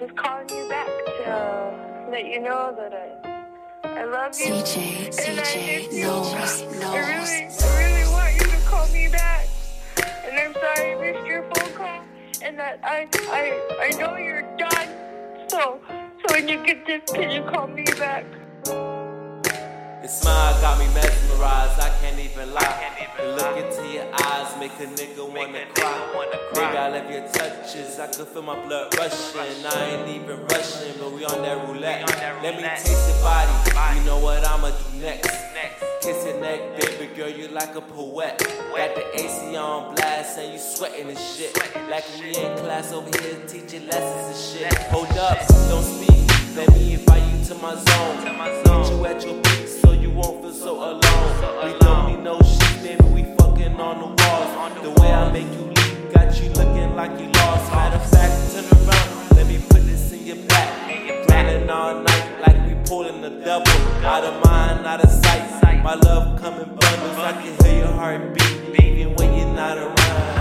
just calling you back to uh, let you know that I I love you. CJ, and CJ, I miss you. knows, I really, knows. I really want you to call me back. And I'm sorry I missed your phone call. And that I, I, I know you're done. So, so when you get this, can you call me back? Your smile got me mesmerized, I can't even lie. The look into your eyes make a nigga wanna cry. Baby, I love your touches, I can feel my blood rushing. I ain't even rushing, but we on that roulette. Let me taste your body, you know what I'ma do next. Kiss your neck, baby girl, you like a poet. Got the AC on blast and you sweating and shit. Like we in class over here teaching lessons and shit. Hold up, don't speak, let me invite you to my zone. Meet you at your peak so you won't feel so alone. We don't need no shit, baby, on the walls. The way I make you leave got you looking like you lost. Matter of fact, turn around, let me put this in your back. Running all night like we pulling the double. Out of mind, out of sight. My love coming bundles. I can hear your heartbeat even when you're not around.